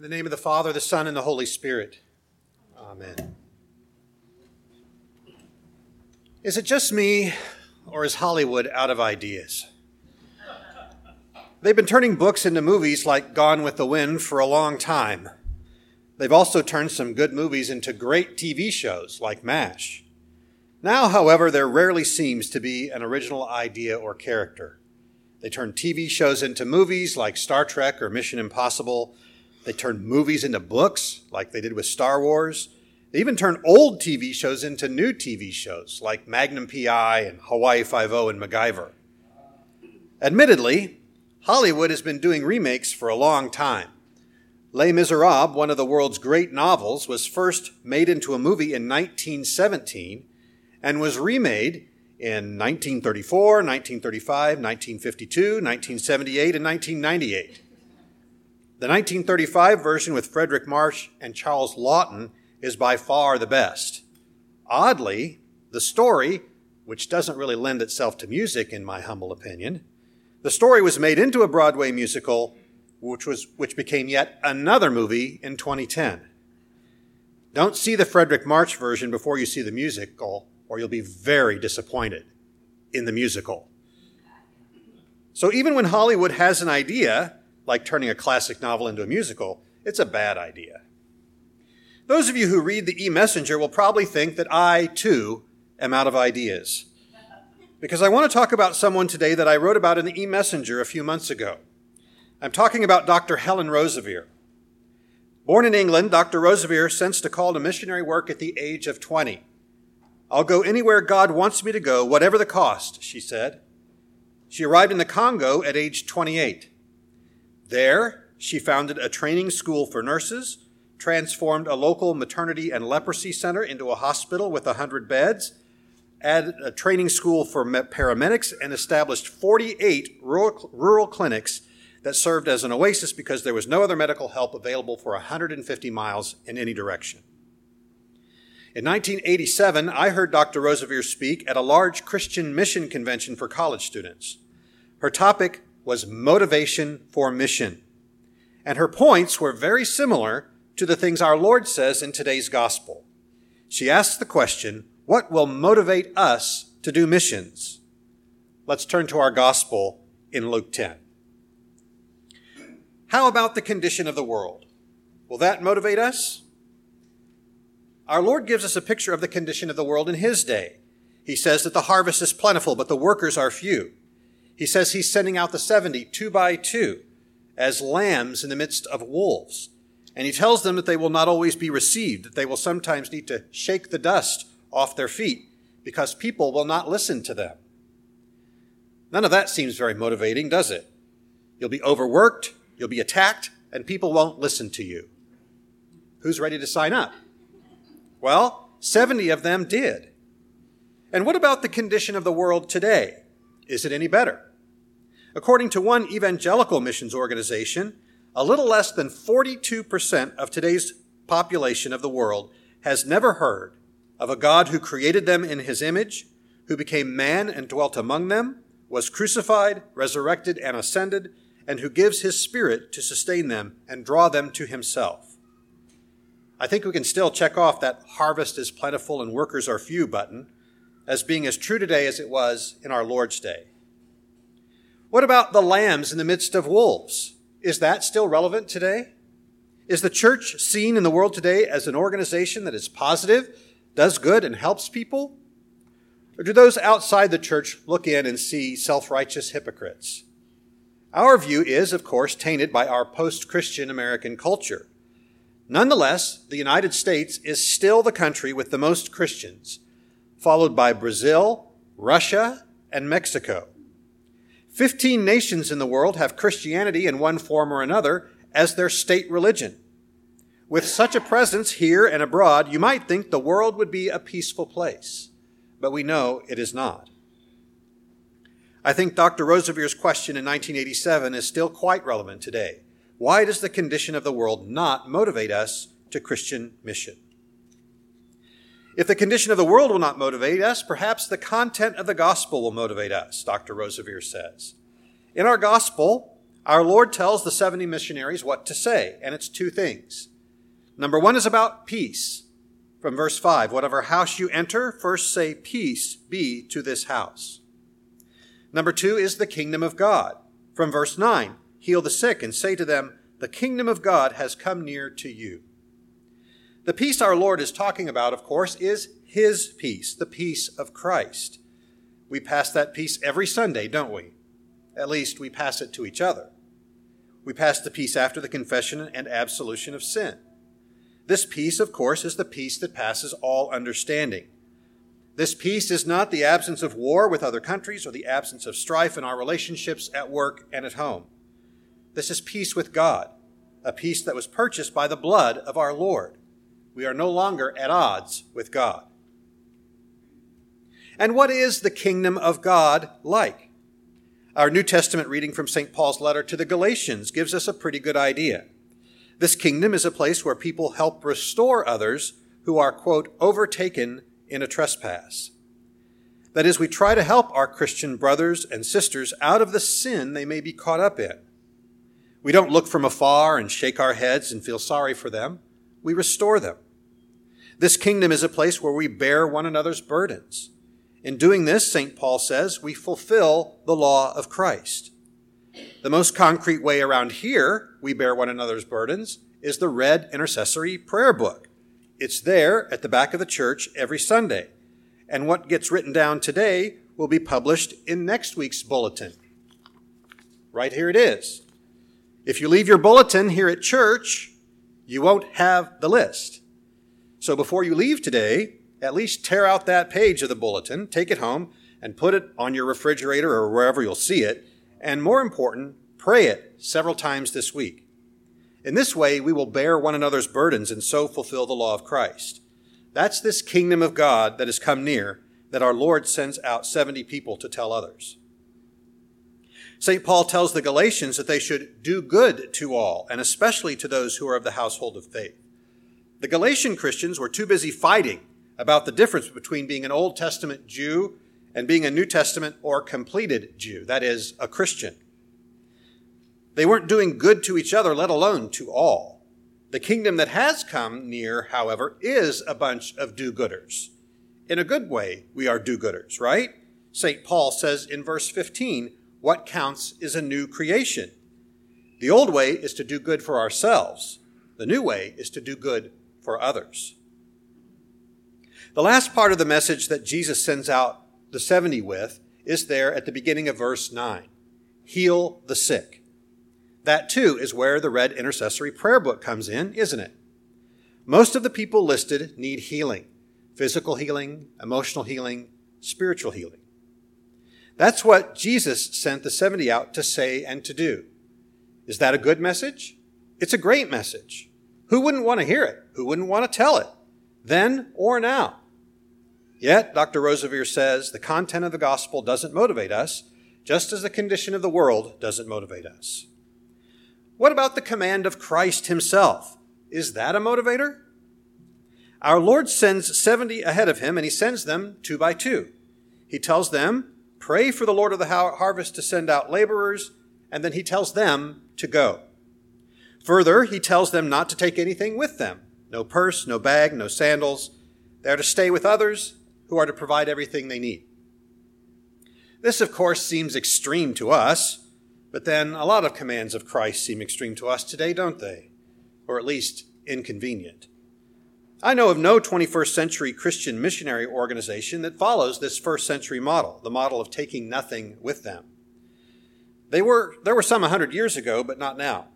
In the name of the Father, the Son, and the Holy Spirit. Amen. Is it just me, or is Hollywood out of ideas? They've been turning books into movies like Gone with the Wind for a long time. They've also turned some good movies into great TV shows like MASH. Now, however, there rarely seems to be an original idea or character. They turn TV shows into movies like Star Trek or Mission Impossible. They turn movies into books like they did with Star Wars. They even turn old TV shows into new TV shows like Magnum PI and Hawaii Five-O and MacGyver. Admittedly, Hollywood has been doing remakes for a long time. Les Miserables, one of the world's great novels, was first made into a movie in 1917 and was remade in 1934, 1935, 1952, 1978, and 1998. The 1935 version with Fredric March and Charles Laughton is by far the best. Oddly, the story, which doesn't really lend itself to music in my humble opinion, the story was made into a Broadway musical, which, was, which became yet another movie in 2010. Don't see the Fredric March version before you see the musical, or you'll be very disappointed in the musical. So even when Hollywood has an idea, like turning a classic novel into a musical, it's a bad idea. Those of you who read the e-messenger will probably think that I, too, am out of ideas because I want to talk about someone today that I wrote about in the e-messenger a few months ago. I'm talking about Dr. Helen Roseveare. Born in England, Dr. Roseveare sensed a call to missionary work at the age of 20. I'll go anywhere God wants me to go, whatever the cost, she said. She arrived in the Congo at age 28. There, she founded a training school for nurses, transformed a local maternity and leprosy center into a hospital with 100 beds, added a training school for paramedics, and established 48 rural, rural clinics that served as an oasis because there was no other medical help available for 150 miles in any direction. In 1987, I heard Dr. Roseveare speak at a large Christian mission convention for college students. Her topic was motivation for mission. And her points were very similar to the things our Lord says in today's gospel. She asks the question, what will motivate us to do missions? Let's turn to our gospel in Luke 10. How about the condition of the world? Will that motivate us? Our Lord gives us a picture of the condition of the world in His day. He says that the harvest is plentiful, but the workers are few. He says He's sending out the 70 two by two as lambs in the midst of wolves. And He tells them that they will not always be received, that they will sometimes need to shake the dust off their feet because people will not listen to them. None of that seems very motivating, does it? You'll be overworked, you'll be attacked, and people won't listen to you. Who's ready to sign up? Well, 70 of them did. And what about the condition of the world today? Is it any better? According to one evangelical missions organization, a little less than 42% of today's population of the world has never heard of a God who created them in his image, who became man and dwelt among them, was crucified, resurrected, and ascended, and who gives his Spirit to sustain them and draw them to himself. I think we can still check off that harvest is plentiful and workers are few button as being as true today as it was in our Lord's day. What about the lambs in the midst of wolves? Is that still relevant today? Is the church seen in the world today as an organization that is positive does good and helps people? Or do those outside the church look in and see self righteous hypocrites? Our view is, of course, tainted by our post Christian American culture. Nonetheless, the United States is still the country with the most Christians, followed by Brazil, Russia, and Mexico. Fifteen nations in the world have Christianity in one form or another as their state religion. With such a presence here and abroad, you might think the world would be a peaceful place, but we know it is not. I think Dr. Roseveare's question in 1987 is still quite relevant today. Why does the condition of the world not motivate us to Christian mission? If the condition of the world will not motivate us, perhaps the content of the gospel will motivate us, Dr. Roseveare says. In our gospel, Our Lord tells the 70 missionaries what to say, and it's two things. Number one is about peace. From verse 5 Whatever house you enter, first say, Peace be to this house. Number two is the kingdom of God. From verse 9 Heal the sick and say to them, The kingdom of God has come near to you. The peace our Lord is talking about, of course, is His peace, the peace of Christ. We pass that peace every Sunday, don't we? At least we pass it to each other. We pass the peace after the confession and absolution of sin. This peace, of course, is the peace that passes all understanding. This peace is not the absence of war with other countries or the absence of strife in our relationships at work and at home. This is peace with God, a peace that was purchased by the blood of our Lord. We are no longer at odds with God. And what is the kingdom of God like? Our New Testament reading from St. Paul's letter to the Galatians gives us a pretty good idea. This kingdom is a place where people help restore others who are, quote, overtaken in a trespass. That is, we try to help our Christian brothers and sisters out of the sin they may be caught up in. We don't look from afar and shake our heads and feel sorry for them. We restore them. This kingdom is a place where we bear one another's burdens. In doing this, St. Paul says, we fulfill the law of Christ. The most concrete way around here we bear one another's burdens is the red intercessory prayer book. It's there at the back of the church every Sunday. And what gets written down today will be published in next week's bulletin. Right here it is. If you leave your bulletin here at church, you won't have the list. So before you leave today, at least tear out that page of the bulletin, take it home, and put it on your refrigerator or wherever you'll see it, and more important, pray it several times this week. In this way, we will bear one another's burdens and so fulfill the law of Christ. That's this kingdom of God that has come near that our Lord sends out 70 people to tell others. St. Paul tells the Galatians that they should do good to all, and especially to those who are of the household of faith. The Galatian Christians were too busy fighting about the difference between being an Old Testament Jew and being a New Testament or completed Jew, that is, a Christian. They weren't doing good to each other, let alone to all. The kingdom that has come near, however, is a bunch of do gooders. In a good way, we are do gooders, right? St. Paul says in verse 15, what counts is a new creation. The old way is to do good for ourselves. The new way is to do good for others. The last part of the message that Jesus sends out the 70 with is there at the beginning of verse 9 heal the sick. That too is where the red intercessory prayer book comes in, isn't it? Most of the people listed need healing physical healing, emotional healing, spiritual healing. That's what Jesus sent the 70 out to say and to do. Is that a good message? It's a great message. Who wouldn't want to hear it? Who wouldn't want to tell it? Then or now? Yet, Dr. Roseveare says, the content of the gospel doesn't motivate us, just as the condition of the world doesn't motivate us. What about the command of Christ himself? Is that a motivator? Our Lord sends 70 ahead of him, and he sends them two by two. He tells them, Pray for the Lord of the harvest to send out laborers, and then he tells them to go. Further, he tells them not to take anything with them no purse, no bag, no sandals. They are to stay with others who are to provide everything they need. This, of course, seems extreme to us, but then a lot of commands of Christ seem extreme to us today, don't they? Or at least inconvenient. I know of no 21st century Christian missionary organization that follows this first century model, the model of taking nothing with them. They were, there were some 100 years ago, but not now.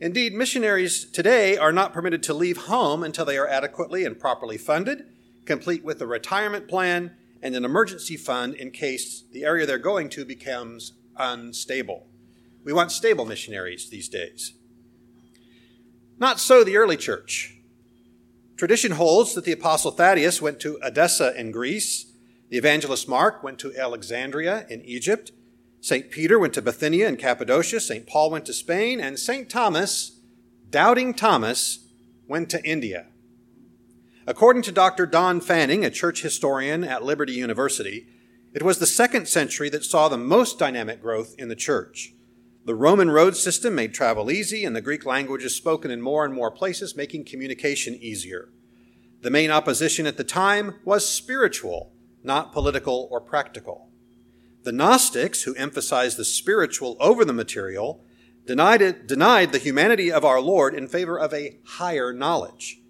Indeed, missionaries today are not permitted to leave home until they are adequately and properly funded complete with a retirement plan and an emergency fund in case the area they're going to becomes unstable. We want stable missionaries these days. Not so the early church. Tradition holds that the Apostle Thaddeus went to Edessa in Greece, the evangelist Mark went to Alexandria in Egypt, St. Peter went to Bithynia and Cappadocia, St. Paul went to Spain, and St. Thomas, doubting Thomas, went to India. According to Dr. Don Fanning, a church historian at Liberty University, it was the second century that saw the most dynamic growth in the church. The Roman road system made travel easy, and the Greek language is spoken in more and more places, making communication easier. The main opposition at the time was spiritual, not political or practical. The Gnostics, who emphasized the spiritual over the material, denied, it, denied the humanity of our Lord in favor of a higher knowledge.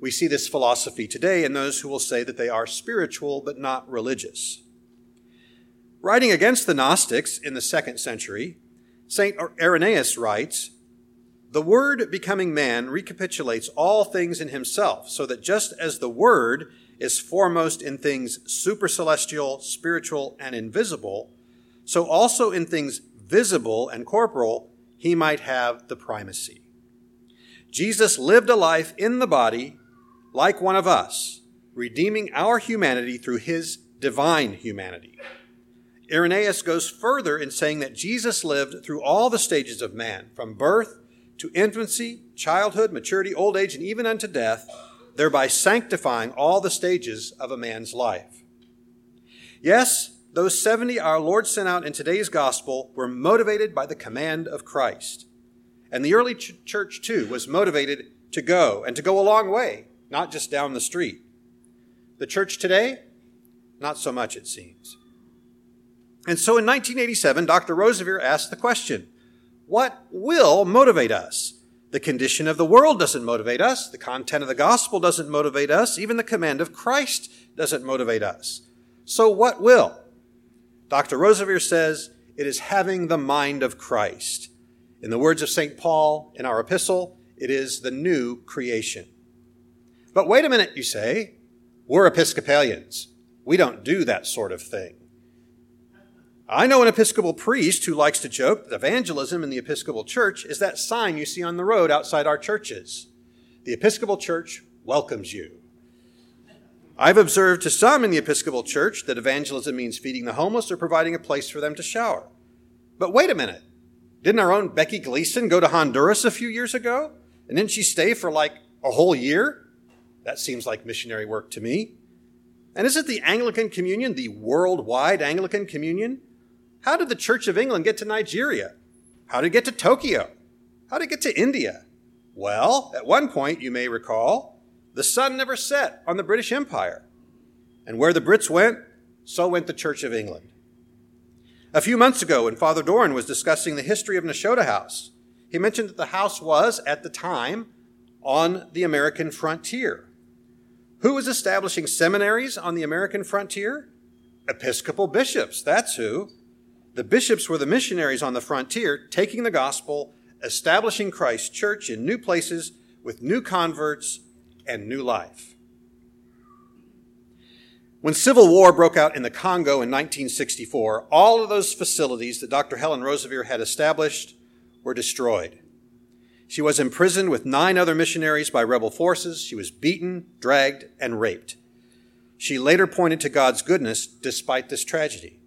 We see this philosophy today in those who will say that they are spiritual but not religious. Writing against the Gnostics in the second century, St. Irenaeus writes, The Word becoming man recapitulates all things in himself, so that just as the Word is foremost in things supercelestial, spiritual, and invisible, so also in things visible and corporal, he might have the primacy. Jesus lived a life in the body like one of us, redeeming our humanity through his divine humanity. Irenaeus goes further in saying that Jesus lived through all the stages of man, from birth to infancy, childhood, maturity, old age, and even unto death, thereby sanctifying all the stages of a man's life. Yes, those 70 our Lord sent out in today's gospel were motivated by the command of Christ. And the early ch- church, too, was motivated to go and to go a long way, not just down the street. The church today, not so much, it seems. And so in 1987, Dr. Roseveare asked the question what will motivate us? The condition of the world doesn't motivate us. The content of the gospel doesn't motivate us. Even the command of Christ doesn't motivate us. So what will? Dr. Roseveare says it is having the mind of Christ. In the words of St. Paul in our epistle, it is the new creation. But wait a minute, you say. We're Episcopalians. We don't do that sort of thing. I know an Episcopal priest who likes to joke that evangelism in the Episcopal Church is that sign you see on the road outside our churches. The Episcopal Church welcomes you. I've observed to some in the Episcopal Church that evangelism means feeding the homeless or providing a place for them to shower. But wait a minute. Didn't our own Becky Gleason go to Honduras a few years ago? And didn't she stay for like a whole year? That seems like missionary work to me. And isn't the Anglican Communion the worldwide Anglican Communion? How did the Church of England get to Nigeria? How did it get to Tokyo? How did it get to India? Well, at one point, you may recall, the sun never set on the British Empire. And where the Brits went, so went the Church of England. A few months ago, when Father Doran was discussing the history of Nashotah House, he mentioned that the house was, at the time, on the American frontier. Who was establishing seminaries on the American frontier? Episcopal bishops, that's who. The bishops were the missionaries on the frontier, taking the gospel, establishing Christ's church in new places with new converts and new life. When civil war broke out in the Congo in 1964, all of those facilities that Dr. Helen Roseveare had established were destroyed. She was imprisoned with nine other missionaries by rebel forces. She was beaten, dragged, and raped. She later pointed to God's goodness despite this tragedy.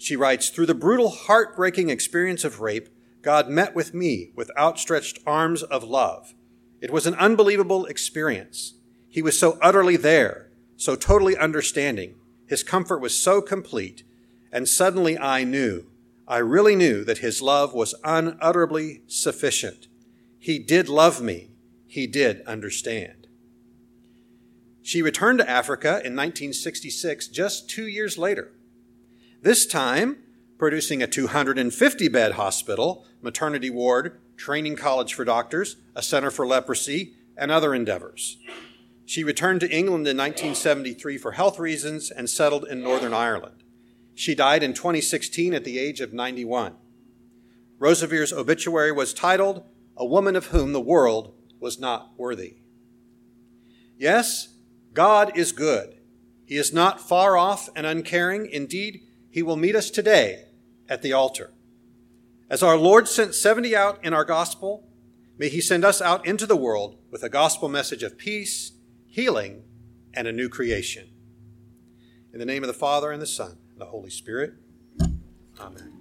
She writes, Through the brutal, heartbreaking experience of rape, God met with me with outstretched arms of love. It was an unbelievable experience. He was so utterly there, so totally understanding. His comfort was so complete. And suddenly I knew, I really knew that his love was unutterably sufficient. He did love me. He did understand. She returned to Africa in 1966, just two years later this time producing a 250 bed hospital, maternity ward, training college for doctors, a center for leprosy, and other endeavors. She returned to England in 1973 for health reasons and settled in Northern Ireland. She died in 2016 at the age of 91. Roseveare's obituary was titled, A Woman of Whom the World Was Not Worthy. Yes, God is good. He is not far off and uncaring. Indeed, he will meet us today at the altar. As our Lord sent 70 out in our gospel, may He send us out into the world with a gospel message of peace, healing, and a new creation. In the name of the Father, and the Son, and the Holy Spirit, Amen.